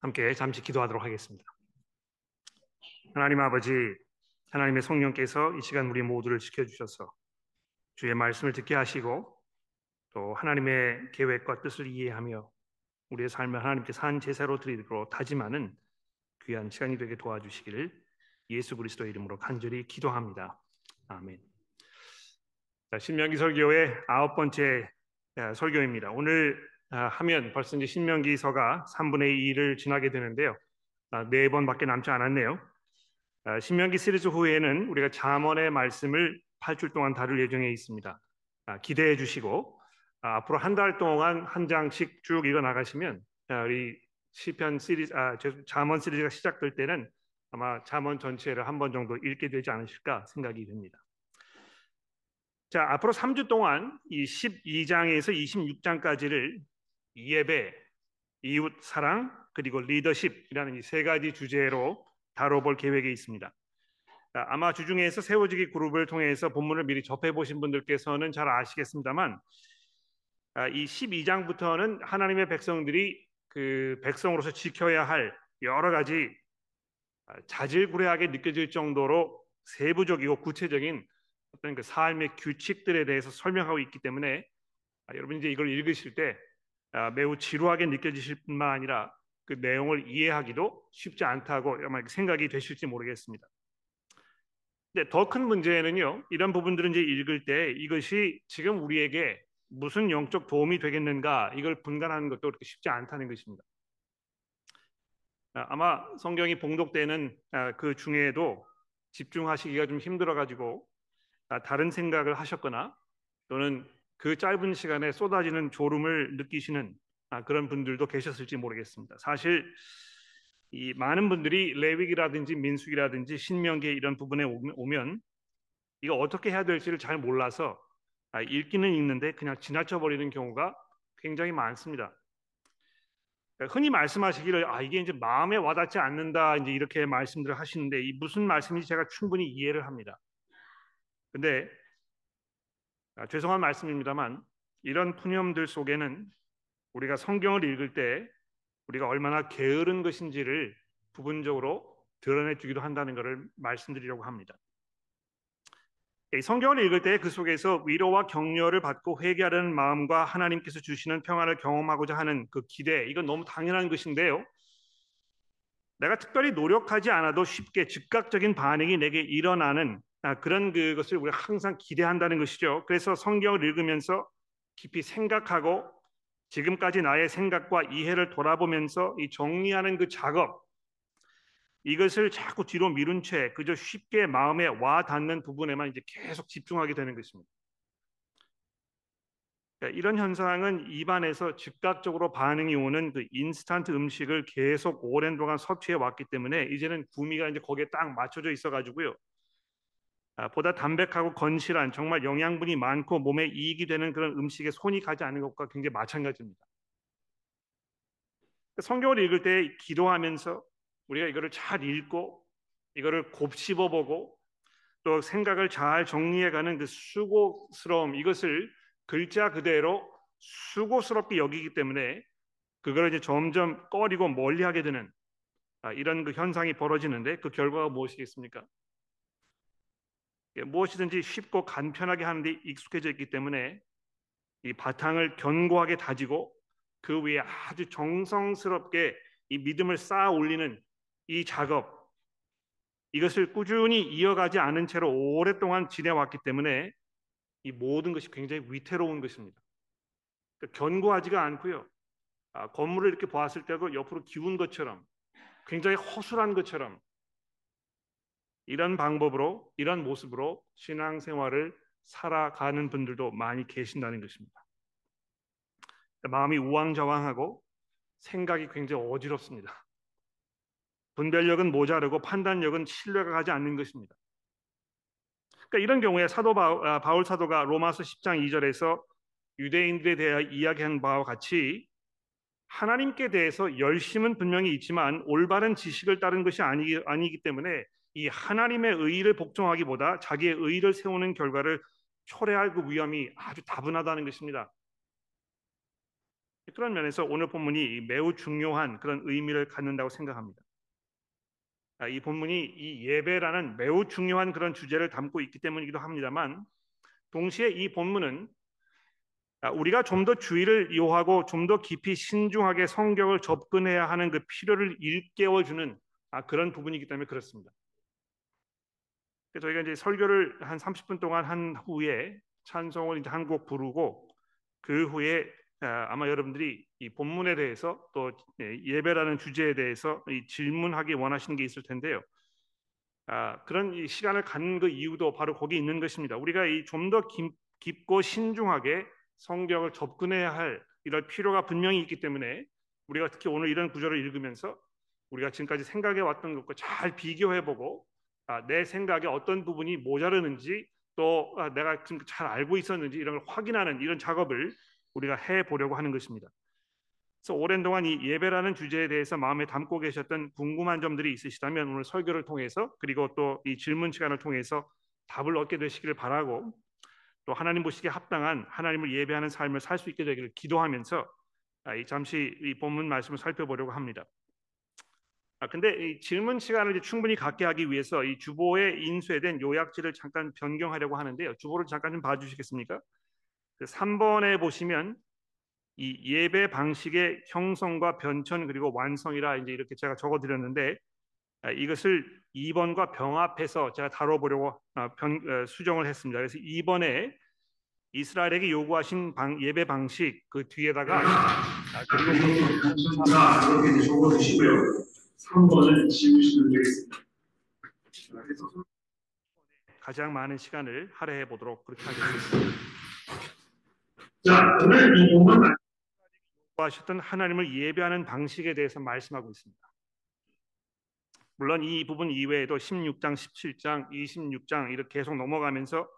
함께 잠시 기도하도록 하겠습니다. 하나님 아버지, 하나님의 성령께서 이 시간 우리 모두를 지켜주셔서 주의 말씀을 듣게 하시고 또 하나님의 계획과 뜻을 이해하며 우리의 삶을 하나님께 산 제사로 드리도록 다짐하는 귀한 시간이 되게 도와주시기를 예수 그리스도 이름으로 간절히 기도합니다. 아멘. 자, 신명기 설교의 아홉 번째 설교입니다. 오늘 아, 하면 벌써 이제 신명기서가 3분의 2를 지나게 되는데요. 아, 네 번밖에 남지 않았네요. 아, 신명기 시리즈 후에는 우리가 잠언의 말씀을 8주 동안 다룰 예정에 있습니다. 기대해 주시고 앞으로 한 달 동안 한 장씩 쭉 읽어 나가시면 우리 시편 시리즈, 아, 잠언 시리즈가 시작될 때는 아마 잠언 전체를 한 번 정도 읽게 되지 않으실까 생각이 듭니다. 자, 앞으로 3주 동안 이 12장에서 26장까지를 예배, 이웃 사랑, 그리고 리더십이라는 이 세 가지 주제로 다뤄볼 계획이 있습니다. 아마 주중에서 세워지기 그룹을 통해서 본문을 미리 접해 보신 분들께서는 잘 아시겠습니다만 아, 이 12장부터는 하나님의 백성들이 그 백성으로서 지켜야 할 여러 가지 아, 자질구레하게 느껴질 정도로 세부적이고 구체적인 어떤 그 삶의 규칙들에 대해서 설명하고 있기 때문에 아, 여러분 이제 이걸 읽으실 때 아, 매우 지루하게 느껴지실 뿐만 아니라 그 내용을 이해하기도 쉽지 않다고 생각이 되실지 모르겠습니다. 근데 더 큰 문제는요, 이런 부분들은 이제 읽을 때 이것이 지금 우리에게 무슨 영적 도움이 되겠는가 이걸 분간하는 것도 그렇게 쉽지 않다는 것입니다. 아, 아마 성경이 봉독되는 아, 그 중에도 집중하시기가 좀 힘들어 가지고 다른 생각을 하셨거나 또는 그 짧은 시간에 쏟아지는 졸음을 느끼시는 아, 그런 분들도 계셨을지 모르겠습니다. 사실 이 많은 분들이 레위기라든지 민수기라든지 신명기 이런 부분에 오면 이거 어떻게 해야 될지를 잘 몰라서 아, 읽기는 읽는데 그냥 지나쳐 버리는 경우가 굉장히 많습니다. 흔히 말씀하시기를 아 이게 이제 마음에 와닿지 않는다 이제 이렇게 말씀들을 하시는데 이 무슨 말씀인지 제가 충분히 이해를 합니다. 근데 아, 죄송한 말씀입니다만 이런 푸념들 속에는 우리가 성경을 읽을 때 우리가 얼마나 게으른 것인지를 부분적으로 드러내 주기도 한다는 것을 말씀드리려고 합니다. 성경을 읽을 때 그 속에서 위로와 격려를 받고 회개하려는 마음과 하나님께서 주시는 평안을 경험하고자 하는 그 기대 이건 너무 당연한 것인데요. 내가 특별히 노력하지 않아도 쉽게 즉각적인 반응이 내게 일어나는 아, 그런 그것을 우리가 항상 기대한다는 것이죠. 그래서 성경을 읽으면서 깊이 생각하고 지금까지 나의 생각과 이해를 돌아보면서 이 정리하는 그 작업 이것을 자꾸 뒤로 미룬 채 그저 쉽게 마음에 와 닿는 부분에만 이제 계속 집중하게 되는 것입니다. 그러니까 이런 현상은 입안에서 즉각적으로 반응이 오는 그 인스턴트 음식을 계속 오랜 동안 섭취해 왔기 때문에 이제는 구미가 이제 거기에 딱 맞춰져 있어 가지고요. 아, 보다 담백하고 건실한 정말 영양분이 많고 몸에 이익이 되는 그런 음식에 손이 가지 않는 것과 굉장히 마찬가지입니다. 성경을 읽을 때 기도하면서 우리가 이거를 잘 읽고 이거를 곱씹어 보고 또 생각을 잘 정리해가는 그 수고스러움 이것을 글자 그대로 수고스럽게 여기기 때문에 그걸 이제 점점 꺼리고 멀리하게 되는 아, 이런 그 현상이 벌어지는데 그 결과가 무엇이겠습니까? 예, 무엇이든지 쉽고 간편하게 하는데 익숙해져 있기 때문에 이 바탕을 견고하게 다지고 그 위에 아주 정성스럽게 이 믿음을 쌓아 올리는 이 작업 이것을 꾸준히 이어가지 않은 채로 오랫동안 지내왔기 때문에 이 모든 것이 굉장히 위태로운 것입니다. 그러니까 견고하지가 않고요. 아, 건물을 이렇게 보았을 때도 옆으로 기운 것처럼 굉장히 허술한 것처럼 이런 방법으로 이런 모습으로 신앙생활을 살아가는 분들도 많이 계신다는 것입니다. 마음이 우왕좌왕하고 생각이 굉장히 어지럽습니다. 분별력은 모자르고 판단력은 신뢰가 가지 않는 것입니다. 그러니까 이런 경우에 사도 아, 바울 사도가 로마서 10장 2절에서 유대인들에 대해 이야기한 바와 같이 하나님께 대해서 열심은 분명히 있지만 올바른 지식을 따른 것이 아니, 아니기 때문에 이 하나님의 의를 복종하기보다 자기의 의를 세우는 결과를 초래할 그 위험이 아주 다분하다는 것입니다. 그런 면에서 오늘 본문이 매우 중요한 그런 의미를 갖는다고 생각합니다. 아, 이 본문이 이 예배라는 매우 중요한 그런 주제를 담고 있기 때문이기도 합니다만 동시에 이 본문은 아, 우리가 좀 더 주의를 요하고 좀 더 깊이 신중하게 성경을 접근해야 하는 그 필요를 일깨워 주는 아, 그런 부분이기 때문에 그렇습니다. 저희가 이제 설교를 한 30분 동안 한 후에 찬송을 이제 한 곡 부르고 그 후에 아마 여러분들이 이 본문에 대해서 또 예, 예배라는 주제에 대해서 질문하기 원하시는 게 있을 텐데요. 아, 그런 이 시간을 갖는 그 이유도 바로 거기 있는 것입니다. 우리가 이좀더 깊고 신중하게 성경을 접근해야 할 이럴 필요가 분명히 있기 때문에 우리가 특히 오늘 이런 구절을 읽으면서 우리가 지금까지 생각해 왔던 것과 잘 비교해보고 아, 내 생각에 어떤 부분이 모자르는지 또 아, 내가 지금 잘 알고 있었는지 이런 걸 확인하는 이런 작업을 우리가 해 보려고 하는 것입니다. 그래서 오랜 동안 이 예배라는 주제에 대해서 마음에 담고 계셨던 궁금한 점들이 있으시다면 오늘 설교를 통해서 그리고 또 이 질문 시간을 통해서 답을 얻게 되시기를 바라고 또 하나님 보시기에 합당한 하나님을 예배하는 삶을 살 수 있게 되기를 기도하면서 아, 잠시 이 본문 말씀을 살펴보려고 합니다. 아 근데 이 질문 시간을 충분히 갖게 하기 위해서 이 주보에 인쇄된 요약지를 잠깐 변경하려고 하는데요. 주보를 잠깐 좀 봐주시겠습니까? 3번에 그 보시면 이 예배 방식의 형성과 변천 그리고 완성이라 이제 이렇게 제가 적어드렸는데 아, 이것을 2번과 병합해서 제가 다뤄보려고 아, 어, 수정을 했습니다. 그래서 2번에 이스라엘에게 요구하신 방, 예배 방식 그 뒤에다가 아, 그리고 이렇게 적어주시고요. 3번을 지우시면 되겠습니다. 가장 많은 시간을 할애해 보도록 그렇게 하겠습니다. 자, 오늘 이 본문 하셨던 하나님을 예배하는 방식에 대해서 말씀하고 있습니다. 물론 이 부분 이외에도 16장, 17장, 26장 이렇게 계속 넘어가면서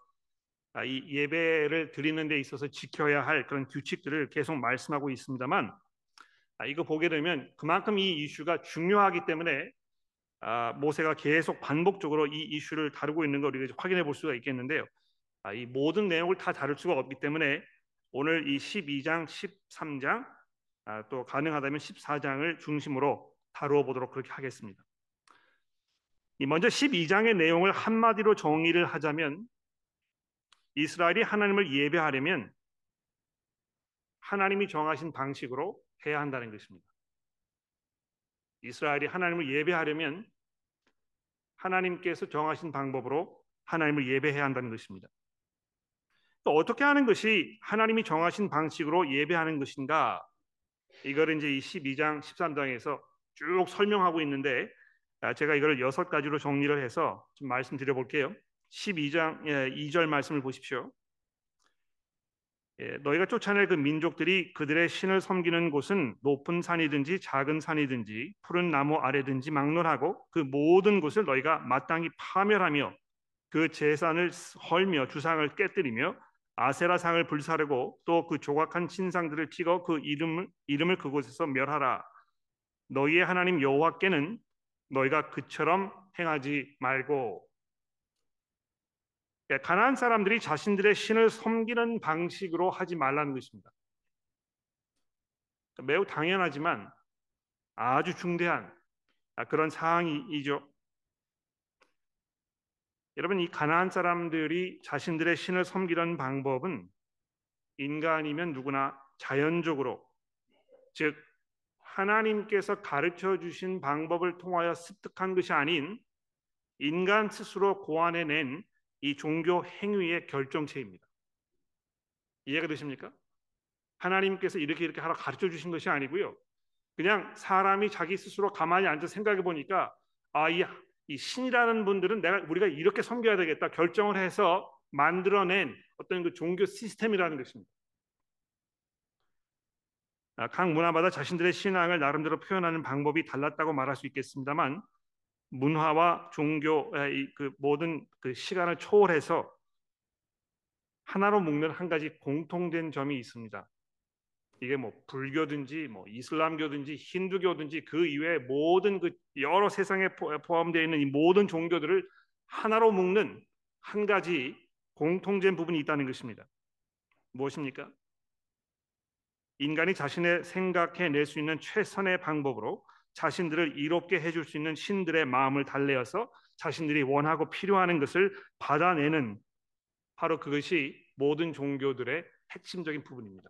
아, 이 예배를 드리는 데 있어서 지켜야 할 그런 규칙들을 계속 말씀하고 있습니다만 아, 이거 보게 되면 그만큼 이 이슈가 중요하기 때문에 아, 모세가 계속 반복적으로 이 이슈를 다루고 있는 걸 우리가 확인해 볼 수가 있겠는데요. 이 모든 내용을 다 다룰 수가 없기 때문에 오늘 이 12장, 13장 또 가능하다면 14장을 중심으로 다루어 보도록 그렇게 하겠습니다. 먼저 12장의 내용을 한마디로 정의를 하자면 이스라엘이 하나님을 예배하려면 하나님이 정하신 방식으로 해야 한다는 것입니다. 이스라엘이 하나님을 예배하려면 하나님께서 정하신 방법으로 하나님을 예배해야 한다는 것입니다. 또 어떻게 하는 것이 하나님이 정하신 방식으로 예배하는 것인가? 이거를 이제 이 12장, 13장에서 쭉 설명하고 있는데 아, 제가 이걸 여섯 가지로 정리를 해서 좀 말씀드려 볼게요. 12장 2절 예, 말씀을 보십시오. 예, 너희가 쫓아낼 그 민족들이 그들의 신을 섬기는 곳은 높은 산이든지 작은 산이든지 푸른 나무 아래든지 막론하고 그 모든 곳을 너희가 마땅히 파멸하며 그 재산을 헐며 주상을 깨뜨리며 아세라상을 불사르고 또 그 조각한 신상들을 찍어 그 이름을 이름을 그곳에서 멸하라. 너희의 하나님 여호와께는 너희가 그처럼 행하지 말고 예, 가난한 사람들이 자신들의 신을 섬기는 방식으로 하지 말라는 것입니다. 매우 당연하지만 아주 중대한 그런 사항이죠. 여러분 이 가난한 사람들이 자신들의 신을 섬기는 방법은 인간이면 누구나 자연적으로 즉 하나님께서 가르쳐 주신 방법을 통하여 습득한 것이 아닌 인간 스스로 고안해낸 이 종교 행위의 결정체입니다. 이해가 되십니까? 하나님께서 이렇게 이렇게 하라 가르쳐 주신 것이 아니고요. 그냥 사람이 자기 스스로 가만히 앉아 생각해 보니까 아, 이, 이 신이라는 분들은 내가 우리가 이렇게 섬겨야 되겠다 결정을 해서 만들어낸 어떤 그 종교 시스템이라는 것입니다. 아, 각 문화마다 자신들의 신앙을 나름대로 표현하는 방법이 달랐다고 말할 수 있겠습니다만 문화와 종교의 그 모든 그 시간을 초월해서 하나로 묶는 한 가지 공통된 점이 있습니다. 이게 뭐 불교든지 뭐 이슬람교든지 힌두교든지 그 이외의 모든 그 여러 세상에 포함되어 있는 이 모든 종교들을 하나로 묶는 한 가지 공통된 부분이 있다는 것입니다. 무엇입니까? 인간이 자신의 생각해낼 수 있는 최선의 방법으로 자신들을 이롭게 해줄 수 있는 신들의 마음을 달래어서 자신들이 원하고 필요하는 것을 받아내는 바로 그것이 모든 종교들의 핵심적인 부분입니다.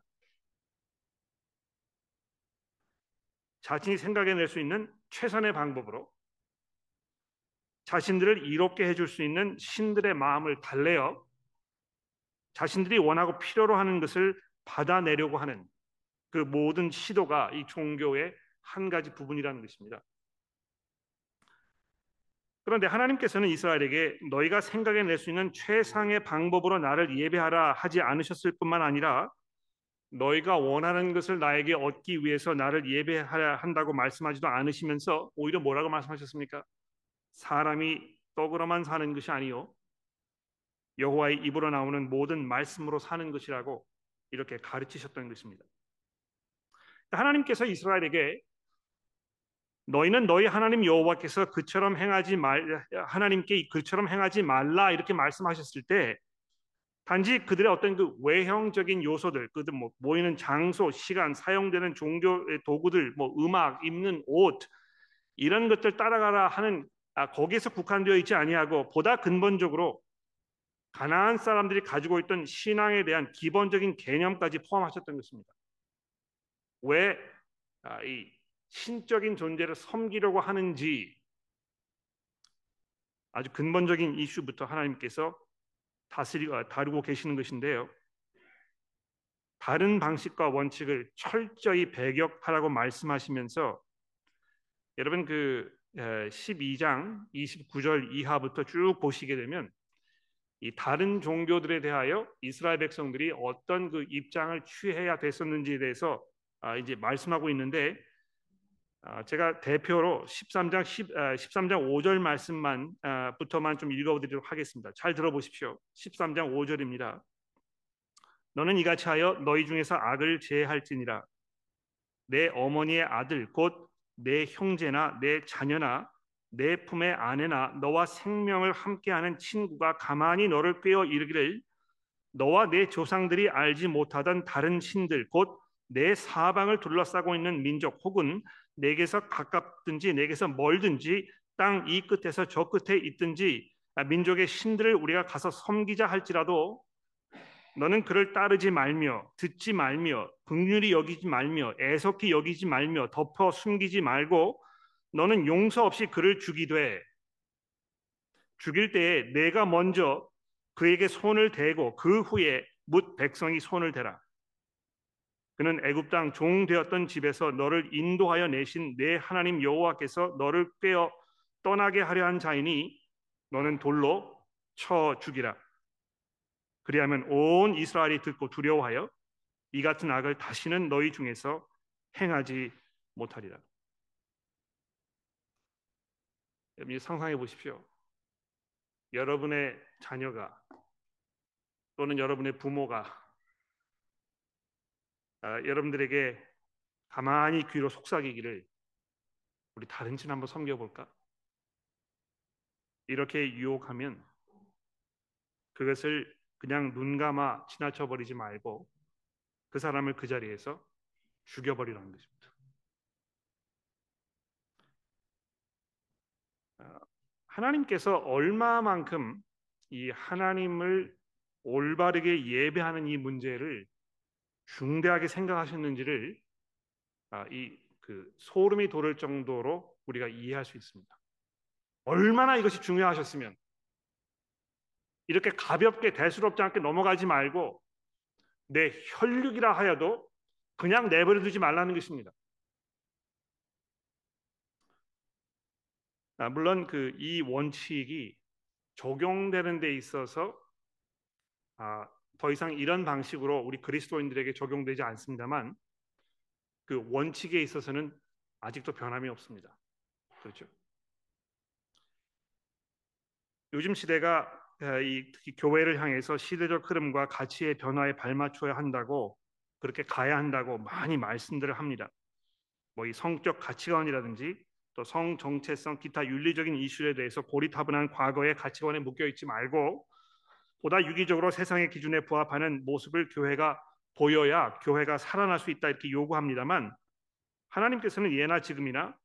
자신이 생각해낼 수 있는 최선의 방법으로 자신들을 이롭게 해줄 수 있는 신들의 마음을 달래어 자신들이 원하고 필요로 하는 것을 받아내려고 하는 그 모든 시도가 이 종교의 한 가지 부분이라는 것입니다. 그런데 하나님께서는 이스라엘에게 너희가 생각해낼 수 있는 최상의 방법으로 나를 예배하라 하지 않으셨을 뿐만 아니라 너희가 원하는 것을 나에게 얻기 위해서 나를 예배하라 한다고 말씀하지도 않으시면서 오히려 뭐라고 말씀하셨습니까? 사람이 떡으로만 사는 것이 아니요 여호와의 입으로 나오는 모든 말씀으로 사는 것이라고 이렇게 가르치셨던 것입니다. 하나님께서 이스라엘에게 너희는 너희 하나님 여호와께서 그처럼 행하지 말 하나님께 그처럼 행하지 말라 이렇게 말씀하셨을 때 단지 그들의 어떤 그 외형적인 요소들, 그들 뭐 모이는 장소, 시간, 사용되는 종교의 도구들, 뭐 음악, 입는 옷 이런 것들 따라가라 하는 아, 거기에서 국한되어 있지 아니하고 보다 근본적으로 가나안 사람들이 가지고 있던 신앙에 대한 기본적인 개념까지 포함하셨던 것입니다. 왜이 아, 신적인 존재를 섬기려고 하는지 아주 근본적인 이슈부터 하나님께서 다스리고 아, 다루고 계시는 것인데요. 다른 방식과 원칙을 철저히 배격하라고 말씀하시면서 여러분 그 12장 29절 이하부터 쭉 보시게 되면 이 다른 종교들에 대하여 이스라엘 백성들이 어떤 그 입장을 취해야 됐었는지에 대해서 아, 이제 말씀하고 있는데 아, 제가 대표로 13장 10, 13장 5절 말씀만 부터만 좀 읽어드리도록 하겠습니다. 잘 들어보십시오. 13장 5절입니다. 너는 이같이 하여 너희 중에서 악을 제할지니라 내 어머니의 아들 곧 내 형제나 내 자녀나 내 품의 아내나 너와 생명을 함께하는 친구가 가만히 너를 꿰어 이르기를 너와 내 조상들이 알지 못하던 다른 신들 곧 내 사방을 둘러싸고 있는 민족 혹은 내게서 가깝든지 내게서 멀든지 땅 이 끝에서 저 끝에 있든지 민족의 신들을 우리가 가서 섬기자 할지라도 너는 그를 따르지 말며 듣지 말며 긍휼히 여기지 말며 애석히 여기지 말며 덮어 숨기지 말고 너는 용서 없이 그를 죽이되 죽일 때에 내가 먼저 그에게 손을 대고 그 후에 묻 백성이 손을 대라 그는 애굽 땅 종 되었던 집에서 너를 인도하여 내신 내 하나님 여호와께서 너를 빼어 떠나게 하려 한 자이니 너는 돌로 쳐 죽이라 그리하면 온 이스라엘이 듣고 두려워하여 이 같은 악을 다시는 너희 중에서 행하지 못하리라. 여러분 상상해 보십시오. 여러분의 자녀가 또는 여러분의 부모가 아, 여러분들에게 가만히 귀로 속삭이기를 우리 다른 신 한번 섬겨볼까? 이렇게 유혹하면 그것을 그냥 눈 감아 지나쳐 버리지 말고 그 사람을 그 자리에서 죽여버리라는 것입니다. 아, 하나님께서 얼마만큼 이 하나님을 올바르게 예배하는 이 문제를 중대하게 생각하셨는지를 아, 이그 소름이 돋을 정도로 우리가 이해할 수 있습니다. 얼마나 이것이 중요하셨으면 이렇게 가볍게 대수롭지 않게 넘어가지 말고 내 혈육이라 하여도 그냥 내버려 두지 말라는 것입니다. 아, 물론 그 이 원칙이 적용되는 데 있어서 아, 더 이상 이런 방식으로 우리 그리스도인들에게 적용되지 않습니다만 그 원칙에 있어서는 아직도 변함이 없습니다. 그렇죠? 요즘 시대가 이 교회를 향해서 시대적 흐름과 가치의 변화에 발맞춰야 한다고 그렇게 가야 한다고 많이 말씀들을 합니다. 뭐 이 성적 가치관이라든지 또 성 정체성 기타 윤리적인 이슈에 대해서 고리타분한 과거의 가치관에 묶여 있지 말고 보다 유기적으로 세상의 기준에 부합하는 모습을 교회가 보여야 교회가 살아날 수 있다 이렇게 요구합니다만 하나님께서는 예나 지금이나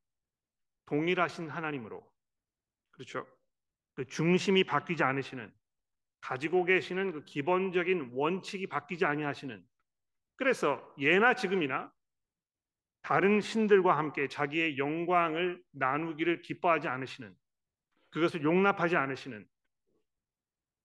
동일하신 하나님으로 그렇죠. 그 중심이 바뀌지 않으시는 가지고 계시는 그 기본적인 원칙이 바뀌지 아니하시는 그래서 예나 지금이나 다른 신들과 함께 자기의 영광을 나누기를 기뻐하지 않으시는 그것을 용납하지 않으시는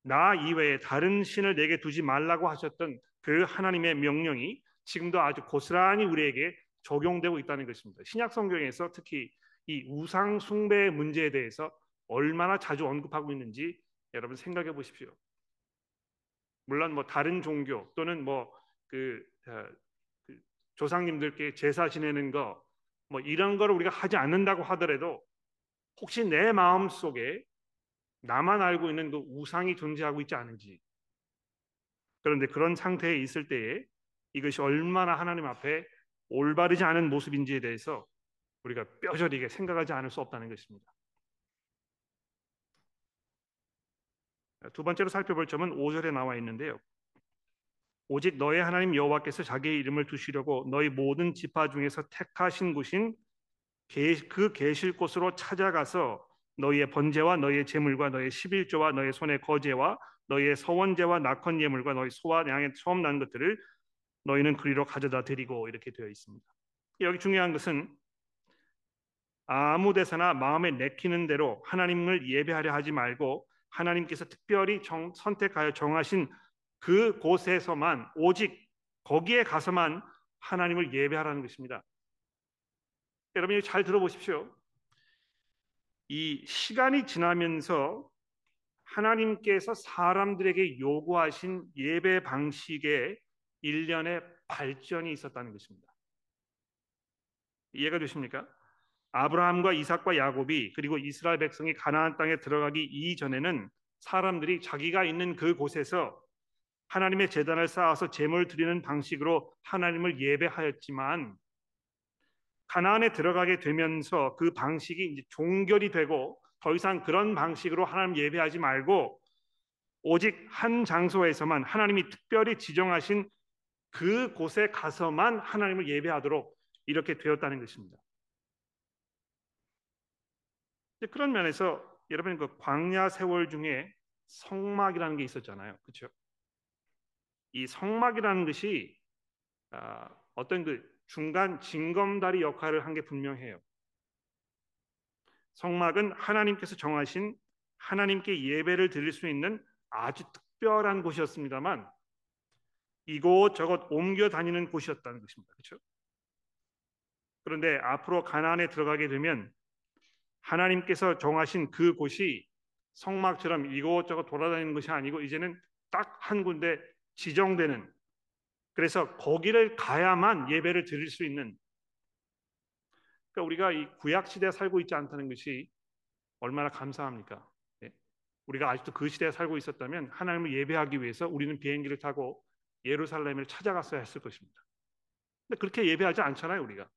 나 이외에 다른 신을 내게 두지 말라고 하셨던 그 하나님의 명령이 지금도 아주 고스란히 우리에게 적용되고 있다는 것입니다. 신약 성경에서 특히 이 우상 숭배의 문제에 대해서 얼마나 자주 언급하고 있는지 여러분 생각해 보십시오. 물론 뭐 다른 종교 또는 뭐그 어, 그 조상님들께 제사 지내는 거 뭐 이런 거를 우리가 하지 않는다고 하더라도 혹시 내 마음 속에 나만 알고 있는 그 우상이 존재하고 있지 않은지 그런데 그런 상태에 있을 때에 이것이 얼마나 하나님 앞에 올바르지 않은 모습인지에 대해서 우리가 뼈저리게 생각하지 않을 수 없다는 것입니다. 두 번째로 살펴볼 점은 5절에 나와 있는데요. 오직 너의 하나님 여호와께서 자기의 이름을 두시려고 너희 모든 지파 중에서 택하신 곳인 그 계실 곳으로 찾아가서 너희의 번제와 너희의 제물과 너희의 십일조와 너희의 손의 거제와 너희의 서원제와 낙헌 예물과 너희 소와 양의 처음 난 것들을 너희는 그리로 가져다 드리고 이렇게 되어 있습니다. 여기 중요한 것은 아무 데서나 마음에 내키는 대로 하나님을 예배하려 하지 말고 하나님께서 특별히 정, 선택하여 정하신 그 곳에서만 오직 거기에 가서만 하나님을 예배하라는 것입니다. 여러분이 잘 들어보십시오. 이 시간이 지나면서 하나님께서 사람들에게 요구하신 예배 방식에 일련의 발전이 있었다는 것입니다. 이해가 되십니까? 아브라함과 이삭과 야곱이 그리고 이스라엘 백성이 가나안 땅에 들어가기 이전에는 사람들이 자기가 있는 그 곳에서 하나님의 재단을 쌓아서 제물 드리는 방식으로 하나님을 예배하였지만 가나안에 들어가게 되면서 그 방식이 이제 종결이 되고 더 이상 그런 방식으로 하나님 예배하지 말고 오직 한 장소에서만 하나님이 특별히 지정하신 그 곳에 가서만 하나님을 예배하도록 이렇게 되었다는 것입니다. 그런 면에서 여러분 그 광야 세월 중에 성막이라는 게 있었잖아요. 그렇죠? 이 성막이라는 것이 아, 어떤 그 중간 징검다리 역할을 한 게 분명해요. 성막은 하나님께서 정하신 하나님께 예배를 드릴 수 있는 아주 특별한 곳이었습니다만 이곳 저곳 옮겨 다니는 곳이었다는 것입니다. 그렇죠? 그런데 앞으로 가나안에 들어가게 되면 하나님께서 정하신 그 곳이 성막처럼 이곳저곳 돌아다니는 것이 아니고 이제는 딱 한 군데 지정되는 그래서 거기를 가야만 예배를 드릴 수 있는 그러니까 우리가 이 구약 시대에 살고 있지 않다는 것이 얼마나 감사합니까? 예. 우리가 아직도 그 시대에 살고 있었다면 하나님을 예배하기 위해서 우리는 비행기를 타고 예루살렘을 찾아갔어야 했을 것입니다. 근데 그렇게 예배하지 않잖아요, 우리가.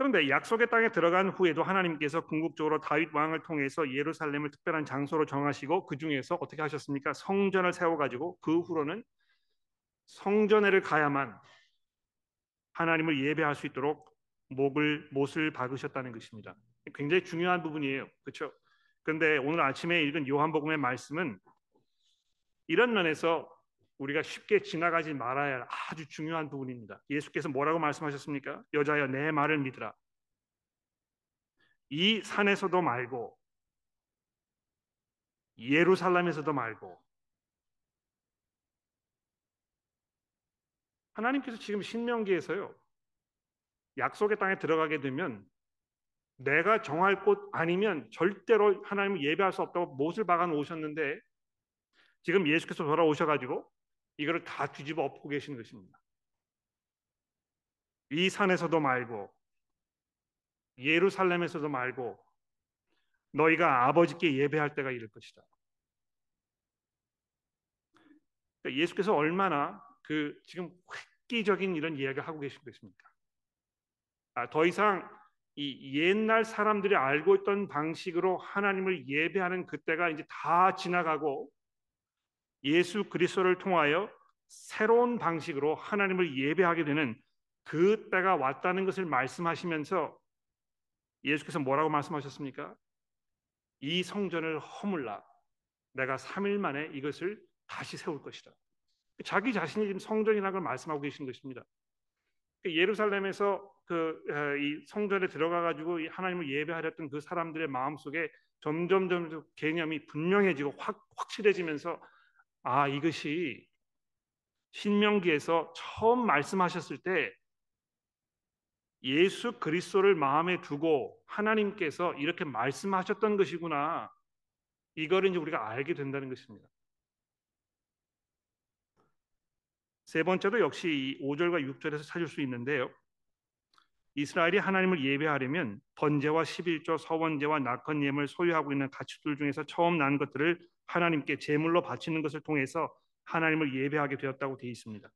그런데 약속의 땅에 들어간 후에도 하나님께서 궁극적으로 다윗 왕을 통해서 예루살렘을 특별한 장소로 정하시고 그 중에서 어떻게 하셨습니까? 성전을 세워 가지고 그 후로는 성전에를 가야만 하나님을 예배할 수 있도록 목을 못을 박으셨다는 것입니다. 굉장히 중요한 부분이에요. 그렇죠? 그런데 오늘 아침에 읽은 요한복음의 말씀은 이런 면에서 우리가 쉽게 지나가지 말아야 할 아주 중요한 부분입니다. 예수께서 뭐라고 말씀하셨습니까? 여자여 내 말을 믿으라. 이 산에서도 말고 예루살렘에서도 말고 하나님께서 지금 신명기에서요. 약속의 땅에 들어가게 되면 내가 정할 곳 아니면 절대로 하나님을 예배할 수 없다고 못을 박아 놓으셨는데 지금 예수께서 돌아오셔가지고 이거를 다 뒤집어 엎고 계신 것입니다. 이 산에서도 말고 예루살렘에서도 말고 너희가 아버지께 예배할 때가 이를 것이다. 그러니까 예수께서 얼마나 그 지금 획기적인 이런 이야기를 하고 계신 것입니까? 아, 더 이상 이 옛날 사람들이 알고 있던 방식으로 하나님을 예배하는 그때가 이제 다 지나가고 예수 그리스도를 통하여 새로운 방식으로 하나님을 예배하게 되는 그 때가 왔다는 것을 말씀하시면서 예수께서 뭐라고 말씀하셨습니까? 이 성전을 허물라 내가 3일 만에 이것을 다시 세울 것이다. 자기 자신이 지금 성전이라는 걸 말씀하고 계신 것입니다. 그 예루살렘에서 그 이 성전에 들어가 가지고 하나님을 예배하렸던 그 사람들의 마음 속에 점점 점점 개념이 분명해지고 확 확실해지면서 아 이것이 신명기에서 처음 말씀하셨을 때 예수 그리스도를 마음에 두고 하나님께서 이렇게 말씀하셨던 것이구나. 이거를 이제 우리가 알게 된다는 것입니다. 세 번째도 역시 5절과 6절에서 찾을 수 있는데요. 이스라엘이 하나님을 예배하려면 번제와 11조, 서원제와 낙헌 예물 소유하고 있는 가축들 중에서 처음 난 것들을 하나님께 제물로 바치는 것을 통해서 하나님을 예배하게 되었다고 되어 있습니다.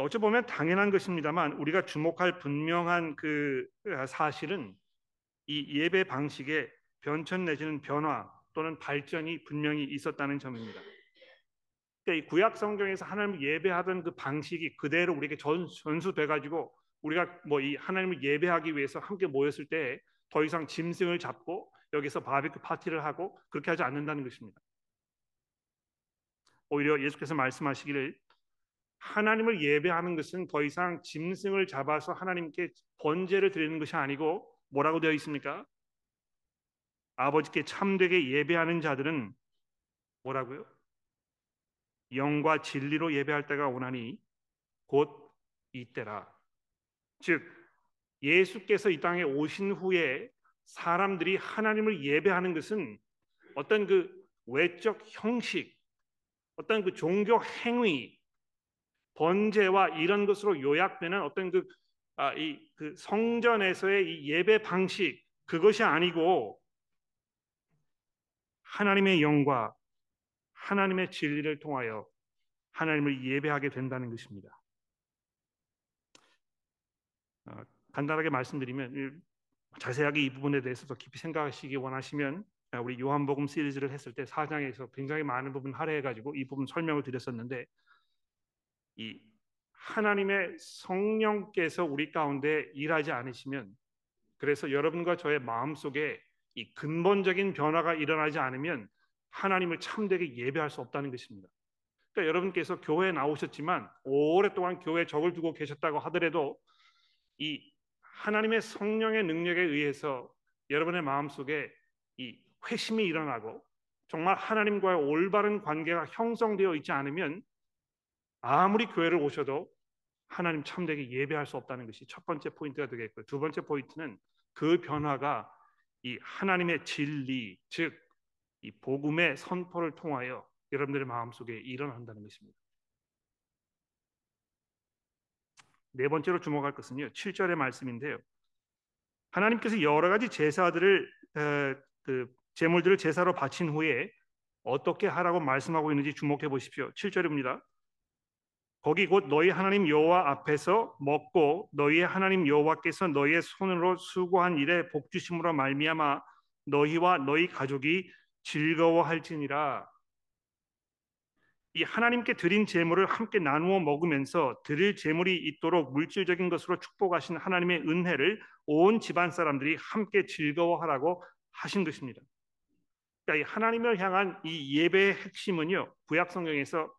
어찌 보면 당연한 것입니다만 우리가 주목할 분명한 그 사실은 이 예배 방식의 변천 내지는 변화 또는 발전이 분명히 있었다는 점입니다. 그러니까 이 구약 성경에서 하나님을 예배하던 그 방식이 그대로 우리에게 전, 전수돼 가지고 우리가 뭐 이 하나님을 예배하기 위해서 함께 모였을 때 더 이상 짐승을 잡고 여기서 바비큐 파티를 하고 그렇게 하지 않는다는 것입니다. 오히려 예수께서 말씀하시기를 하나님을 예배하는 것은 더 이상 짐승을 잡아서 하나님께 번제를 드리는 것이 아니고 뭐라고 되어 있습니까? 아버지께 참되게 예배하는 자들은 뭐라고요? 영과 진리로 예배할 때가 오나니 곧 이때라. 즉 예수께서 이 땅에 오신 후에 사람들이 하나님을 예배하는 것은 어떤 그 외적 형식, 어떤 그 종교 행위, 번제와 이런 것으로 요약되는 어떤 그, 아, 이, 그 성전에서의 이 예배 방식 그것이 아니고 하나님의 영과 하나님의 진리를 통하여 하나님을 예배하게 된다는 것입니다. 어, 간단하게 말씀드리면 자세하게 이 부분에 대해서 더 깊이 생각하시기 원하시면 아, 우리 요한복음 시리즈를 했을 때 4장에서 굉장히 많은 부분 할애해 가지고 이 부분 설명을 드렸었는데 이 하나님의 성령께서 우리 가운데 일하지 않으시면 그래서 여러분과 저의 마음 속에 이 근본적인 변화가 일어나지 않으면 하나님을 참되게 예배할 수 없다는 것입니다. 그러니까 여러분께서 교회에 나오셨지만 오랫동안 교회에 적을 두고 계셨다고 하더라도 이 하나님의 성령의 능력에 의해서 여러분의 마음 속에 이 회심이 일어나고 정말 하나님과의 올바른 관계가 형성되어 있지 않으면 아무리 교회를 오셔도 하나님 참되게 예배할 수 없다는 것이 첫 번째 포인트가 되겠고요. 두 번째 포인트는 그 변화가 이 하나님의 진리, 즉 이 복음의 선포를 통하여 여러분들의 마음속에 일어난다는 것입니다. 네 번째로 주목할 것은요. 7절의 말씀인데요. 하나님께서 여러 가지 제사들을 에, 그 제물들을 제사로 바친 후에 어떻게 하라고 말씀하고 있는지 주목해 보십시오. 7절입니다. 거기 곧 너희 하나님 여호와 앞에서 먹고 너희의 하나님 여호와께서 너희의 손으로 수고한 일에 복 주심으로 말미암아 너희와 너희 가족이 즐거워할지니라. 이 하나님께 드린 제물을 함께 나누어 먹으면서 드릴 제물이 있도록 물질적인 것으로 축복하신 하나님의 은혜를 온 집안 사람들이 함께 즐거워하라고 하신 것입니다. 그러니까 이 하나님을 향한 이 예배의 핵심은요 구약 성경에서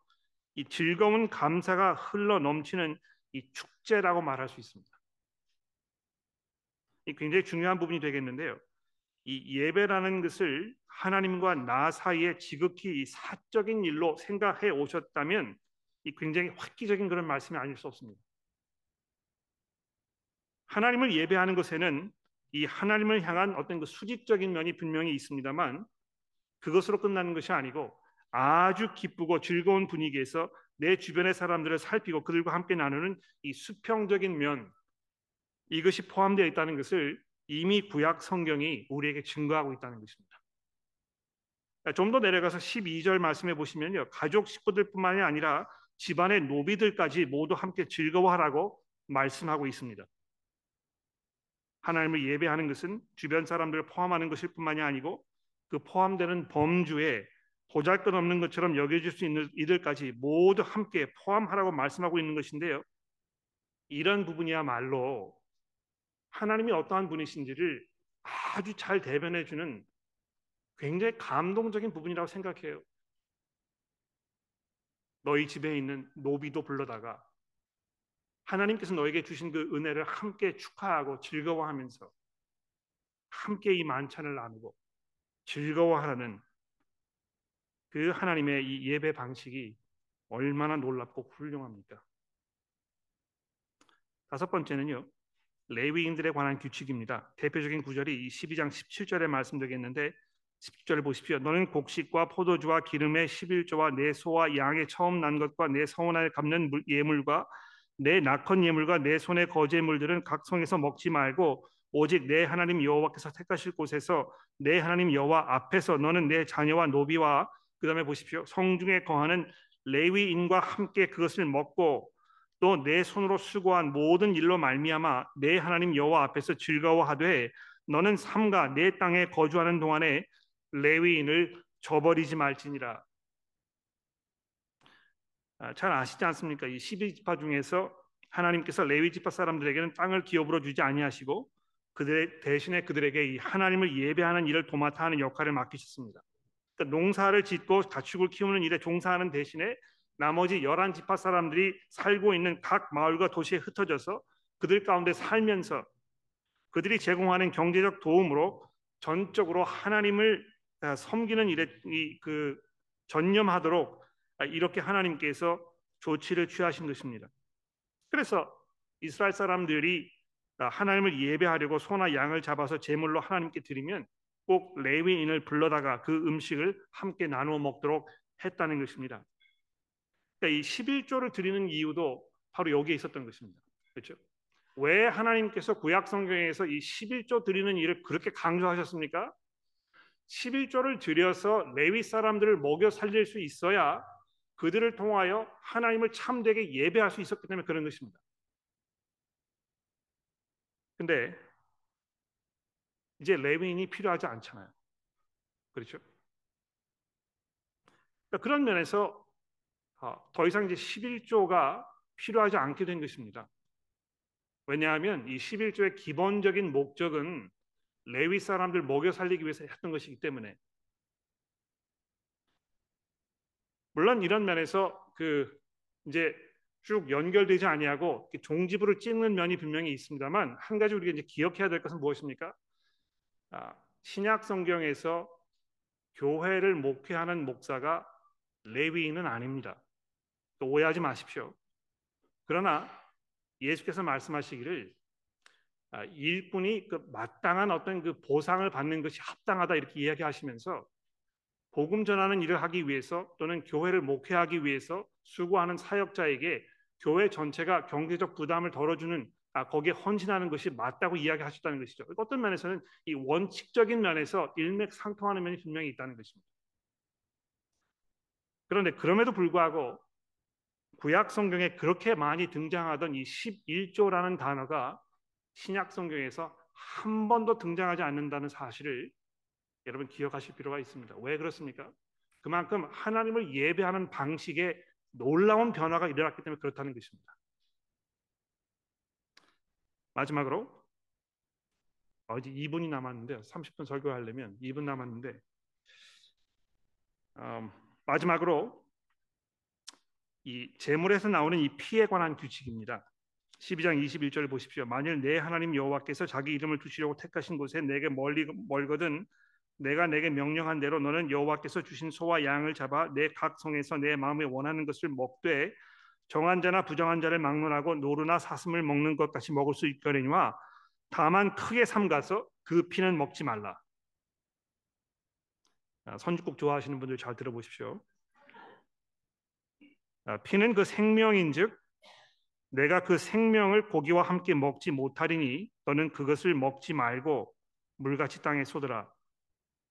이 즐거운 감사가 흘러 넘치는 이 축제라고 말할 수 있습니다. 이 굉장히 중요한 부분이 되겠는데요. 이 예배라는 것을 하나님과 나 사이에 지극히 사적인 일로 생각해 오셨다면 이 굉장히 획기적인 그런 말씀이 아닐 수 없습니다. 하나님을 예배하는 것에는 이 하나님을 향한 어떤 그 수직적인 면이 분명히 있습니다만 그것으로 끝나는 것이 아니고 아주 기쁘고 즐거운 분위기에서 내 주변의 사람들을 살피고 그들과 함께 나누는 이 수평적인 면 이것이 포함되어 있다는 것을 이미 구약 성경이 우리에게 증거하고 있다는 것입니다. 좀 더 내려가서 12절 말씀해 보시면요. 가족 식구들뿐만이 아니라 집안의 노비들까지 모두 함께 즐거워하라고 말씀하고 있습니다. 하나님을 예배하는 것은 주변 사람들을 포함하는 것일 뿐만이 아니고 그 포함되는 범주에 보잘것없는 것처럼 여겨질 수 있는 이들까지 모두 함께 포함하라고 말씀하고 있는 것인데요. 이런 부분이야말로 하나님이 어떠한 분이신지를 아주 잘 대변해 주는 굉장히 감동적인 부분이라고 생각해요. 너희 집에 있는 노비도 불러다가 하나님께서 너에게 주신 그 은혜를 함께 축하하고 즐거워하면서 함께 이 만찬을 나누고 즐거워하라는 그 하나님의 이 예배 방식이 얼마나 놀랍고 훌륭합니까? 다섯 번째는요. 레위인들에 관한 규칙입니다. 대표적인 구절이 12장 17절에 말씀드리겠는데 10절 보십시오. 너는 곡식과 포도주와 기름의 11조와 내 소와 양의 처음 난 것과 내 성원에 갚는 예물과 내 낙헌 예물과 내 손의 거제물들은 각 성에서 먹지 말고 오직 내 하나님 여호와께서 택하실 곳에서 내 하나님 여호와 앞에서 너는 내 자녀와 노비와 그다음에 보십시오. 성중에 거하는 레위인과 함께 그것을 먹고 또 내 손으로 수고한 모든 일로 말미암아 내 하나님 여호와 앞에서 즐거워하되 너는 삼가 내 땅에 거주하는 동안에 레위인을 저버리지 말지니라. 아, 잘 아시지 않습니까? 이 12지파 중에서 하나님께서 레위 지파 사람들에게는 땅을 기업으로 주지 아니하시고 그들 대신에 그들에게 이 하나님을 예배하는 일을 도맡아 하는 역할을 맡기셨습니다. 그러니까 농사를 짓고 가축을 키우는 일에 종사하는 대신에 나머지 열한 지파 사람들이 살고 있는 각 마을과 도시에 흩어져서 그들 가운데 살면서 그들이 제공하는 경제적 도움으로 전적으로 하나님을 아, 섬기는 일에 그 전념하도록 아, 이렇게 하나님께서 조치를 취하신 것입니다. 그래서 이스라엘 사람들이 아, 하나님을 예배하려고 소나 양을 잡아서 제물로 하나님께 드리면 꼭 레위인을 불러다가 그 음식을 함께 나누어 먹도록 했다는 것입니다. 그러니까 이 11조를 드리는 이유도 바로 여기에 있었던 것입니다. 그렇죠? 왜 하나님께서 구약 성경에서 이 11조 드리는 일을 그렇게 강조하셨습니까? 11조를 드려서 레위 사람들을 먹여 살릴 수 있어야 그들을 통하여 하나님을 참되게 예배할 수 있었기 때문에 그런 것입니다. 근데 이제 레위인이 필요하지 않잖아요. 그렇죠? 그러니까 그런 면에서 어, 더 이상 이제 11조가 필요하지 않게 된 것입니다. 왜냐하면 이 11조의 기본적인 목적은 레위 사람들 먹여 살리기 위해서 했던 것이기 때문에 물론 이런 면에서 그 이제 쭉 연결되지 아니하고 종지부를 찍는 면이 분명히 있습니다만 한 가지 우리가 이제 기억해야 될 것은 무엇입니까? 아, 신약 성경에서 교회를 목회하는 목사가 레위인은 아닙니다. 오해하지 마십시오. 그러나 예수께서 말씀하시기를 아, 일꾼이 그 마땅한 어떤 그 보상을 받는 것이 합당하다 이렇게 이야기하시면서 복음 전하는 일을 하기 위해서 또는 교회를 목회하기 위해서 수고하는 사역자에게 교회 전체가 경제적 부담을 덜어주는 아, 거기에 헌신하는 것이 맞다고 이야기하셨다는 것이죠. 어떤 면에서는 이 원칙적인 면에서 일맥상통하는 면이 분명히 있다는 것입니다. 그런데 그럼에도 불구하고 구약 성경에 그렇게 많이 등장하던 이 11조라는 단어가 신약 성경에서 한 번도 등장하지 않는다는 사실을 여러분 기억하실 필요가 있습니다. 왜 그렇습니까? 그만큼 하나님을 예배하는 방식에 놀라운 변화가 일어났기 때문에 그렇다는 것입니다. 마지막으로 어, 이제 2분이 남았는데 30분 설교하려면 2분 남았는데 음, 마지막으로 이 제물에서 나오는 이 피에 관한 규칙입니다. 12장 21절 보십시오. 만일 내 하나님 여호와께서 자기 이름을 두시려고 택하신 곳에 내게 멀리 멀거든 내가 내게 명령한 대로 너는 여호와께서 주신 소와 양을 잡아 내 각 성에서 내 마음에 원하는 것을 먹되 정한 자나 부정한 자를 막론하고 노루나 사슴을 먹는 것 같이 먹을 수 있거니와 다만 크게 삼가서 그 피는 먹지 말라. 선주국 좋아하시는 분들 잘 들어보십시오. 피는 그 생명인즉 내가 그 생명을 고기와 함께 먹지 못하리니 너는 그것을 먹지 말고 물같이 땅에 쏟으라.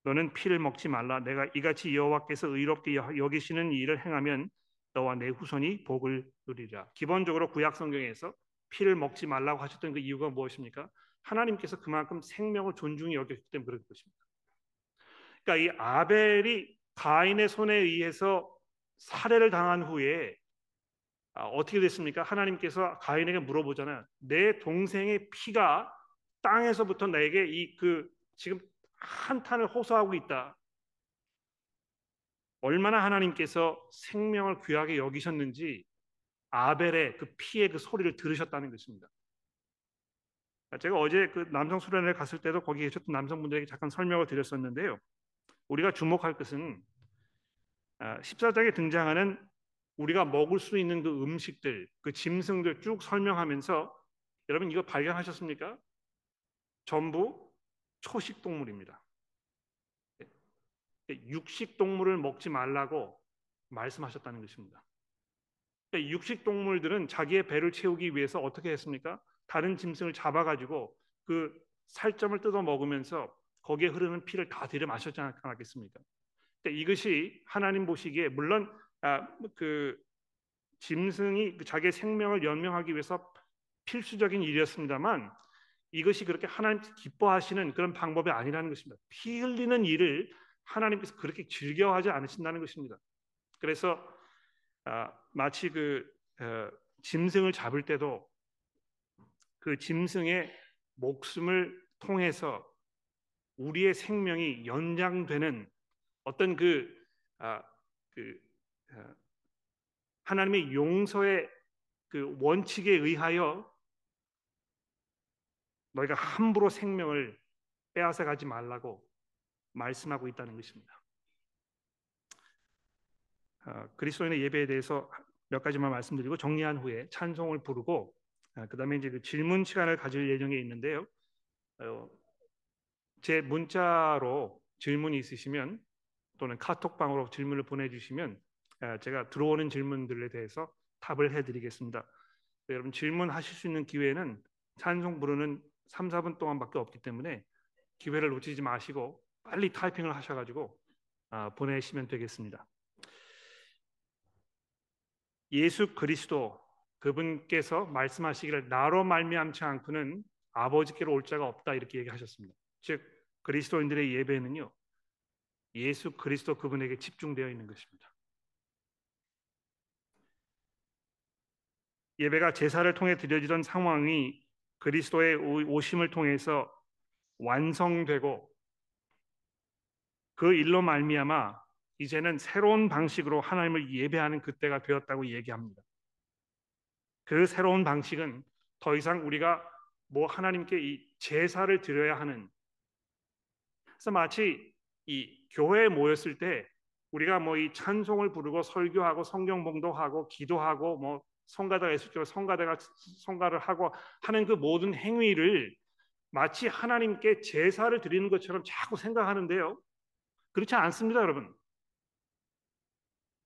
너는 피를 먹지 말라. 내가 이같이 여호와께서 의롭게 여기시는 일을 행하면 너와 내 후손이 복을 누리라. 기본적으로 구약 성경에서 피를 먹지 말라고 하셨던 그 이유가 무엇입니까? 하나님께서 그만큼 생명을 존중히 여겼기 때문에 그럴 것입니다. 그러니까 이 아벨이 가인의 손에 의해서 살해를 당한 후에 아, 어떻게 됐습니까? 하나님께서 가인에게 물어보잖아요. 내 동생의 피가 땅에서부터 내게 이 그 지금 한탄을 호소하고 있다. 얼마나 하나님께서 생명을 귀하게 여기셨는지 아벨의 그 피의 그 소리를 들으셨다는 것입니다. 제가 어제 그 남성 수련회에 갔을 때도 거기 계셨던 남성분들에게 잠깐 설명을 드렸었는데요. 우리가 주목할 것은 14장에 아, 등장하는 우리가 먹을 수 있는 그 음식들, 그 짐승들 쭉 설명하면서 여러분 이거 발견하셨습니까? 전부 초식 동물입니다. 육식 동물을 먹지 말라고 말씀하셨다는 것입니다. 육식 동물들은 자기의 배를 채우기 위해서 어떻게 했습니까? 다른 짐승을 잡아가지고 그 살점을 뜯어 먹으면서 거기에 흐르는 피를 다 들여 마셨지 않았겠습니까? 이것이 하나님 보시기에 물론 아, 그 짐승이 그 자기의 생명을 연명하기 위해서 필수적인 일이었습니다만 이것이 그렇게 하나님 기뻐하시는 그런 방법이 아니라는 것입니다. 피 흘리는 일을 하나님께서 그렇게 즐겨하지 않으신다는 것입니다. 그래서 아, 마치 그 어, 짐승을 잡을 때도 그 짐승의 목숨을 통해서 우리의 생명이 연장되는 어떤 그, 아, 그 아, 하나님의 용서의 그 원칙에 의하여 너희가 함부로 생명을 빼앗아 가지 말라고 말씀하고 있다는 것입니다. 아, 그리스도인의 예배에 대해서 몇 가지만 말씀드리고 정리한 후에 찬송을 부르고 아, 그다음에 이제 그 질문 시간을 가질 예정에 있는데요. 어, 제 문자로 질문이 있으시면 또는 카톡방으로 질문을 보내주시면 아, 제가 들어오는 질문들에 대해서 답을 해드리겠습니다. 여러분 질문하실 수 있는 기회는 찬송 부르는 3, 4분 동안밖에 없기 때문에 기회를 놓치지 마시고 빨리 타이핑을 하셔가지고 아, 보내시면 되겠습니다. 예수 그리스도 그분께서 말씀하시기를 나로 말미암지 않고는 아버지께로 올 자가 없다 이렇게 얘기하셨습니다. 즉 그리스도인들의 예배는요 예수 그리스도 그분에게 집중되어 있는 것입니다. 예배가 제사를 통해 드려지던 상황이 그리스도의 오심을 통해서 완성되고 그 일로 말미암아 이제는 새로운 방식으로 하나님을 예배하는 그때가 되었다고 얘기합니다. 그 새로운 방식은 더 이상 우리가 뭐 하나님께 이 제사를 드려야 하는 그래서 마치 이 교회에 모였을 때 우리가 뭐 이 찬송을 부르고 설교하고 성경 봉독하고 기도하고 뭐 성가대가 있을 때 성가대가 성가를 하고 하는 그 모든 행위를 마치 하나님께 제사를 드리는 것처럼 자꾸 생각하는데요. 그렇지 않습니다, 여러분.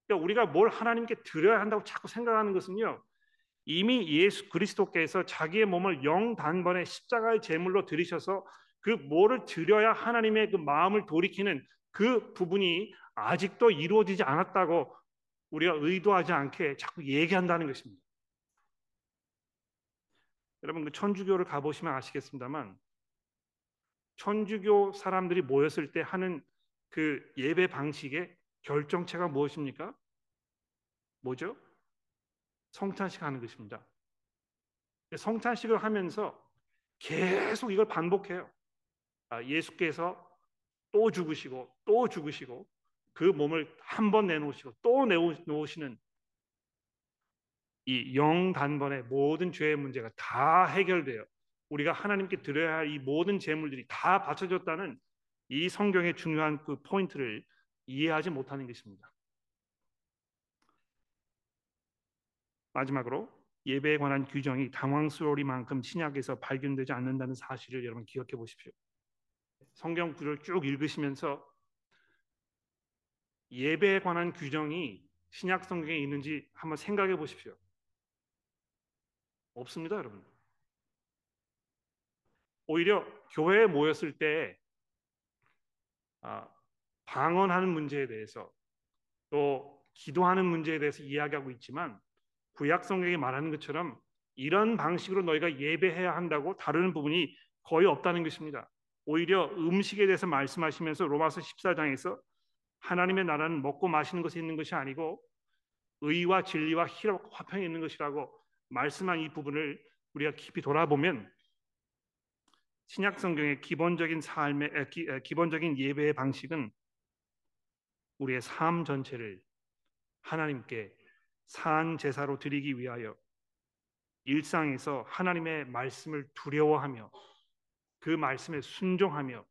그러니까 우리가 뭘 하나님께 드려야 한다고 자꾸 생각하는 것은요. 이미 예수 그리스도께서 자기의 몸을 영 단번에 십자가의 제물로 드리셔서 그 뭐를 드려야 하나님의 그 마음을 돌이키는 그 부분이 아직도 이루어지지 않았다고 우리가 의도하지 않게 자꾸 얘기한다는 것입니다. 여러분 그 천주교를 가보시면 아시겠습니다만 천주교 사람들이 모였을 때 하는 그 예배 방식의 결정체가 무엇입니까? 뭐죠? 성찬식 하는 것입니다. 성찬식을 하면서 계속 이걸 반복해요. 아, 예수께서 또 죽으시고 또 죽으시고 그 몸을 한 번 내놓으시고 또 내놓으시는 이 영 단번에 모든 죄의 문제가 다 해결돼요. 우리가 하나님께 드려야 할 이 모든 재물들이 다 바쳐졌다는 이 성경의 중요한 그 포인트를 이해하지 못하는 것입니다. 마지막으로 예배에 관한 규정이 당황스러우리만큼 신약에서 발견되지 않는다는 사실을 여러분 기억해 보십시오. 성경 구절을 쭉 읽으시면서 예배에 관한 규정이 신약 성경에 있는지 한번 생각해 보십시오. 없습니다, 여러분. 오히려 교회에 모였을 때 아, 방언하는 문제에 대해서 또 기도하는 문제에 대해서 이야기하고 있지만 구약 성경이 말하는 것처럼 이런 방식으로 너희가 예배해야 한다고 다루는 부분이 거의 없다는 것입니다. 오히려 음식에 대해서 말씀하시면서 로마서 14장에서 하나님의 나라는 먹고 마시는 것에 있는 것이 아니고 의와 진리와 희락과 화평에 있는 것이라고 말씀한 이 부분을 우리가 깊이 돌아보면 신약 성경의 기본적인 삶의 기, 기본적인 예배의 방식은 우리의 삶 전체를 하나님께 산 제사로 드리기 위하여 일상에서 하나님의 말씀을 두려워하며 그 말씀에 순종하며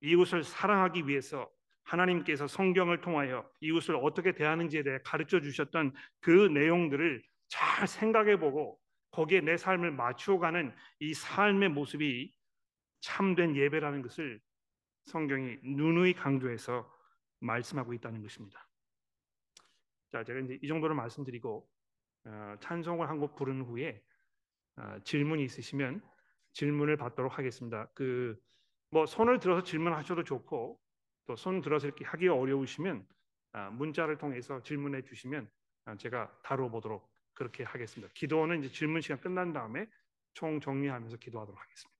이웃을 사랑하기 위해서 하나님께서 성경을 통하여 이웃을 어떻게 대하는지에 대해 가르쳐 주셨던 그 내용들을 잘 생각해 보고 거기에 내 삶을 맞추어 가는 이 삶의 모습이 참된 예배라는 것을 성경이 누누이 강조해서 말씀하고 있다는 것입니다. 자, 제가 이제 이 정도로 말씀드리고 어, 찬송을 한 곡 부른 후에 어, 질문이 있으시면 질문을 받도록 하겠습니다. 그 뭐 손을 들어서 질문하셔도 좋고 또 손 들어서 이렇게 하기 어려우시면 어, 문자를 통해서 질문해 주시면 어, 제가 다뤄보도록 그렇게 하겠습니다. 기도는 이제 질문 시간 끝난 다음에 총 정리하면서 기도하도록 하겠습니다.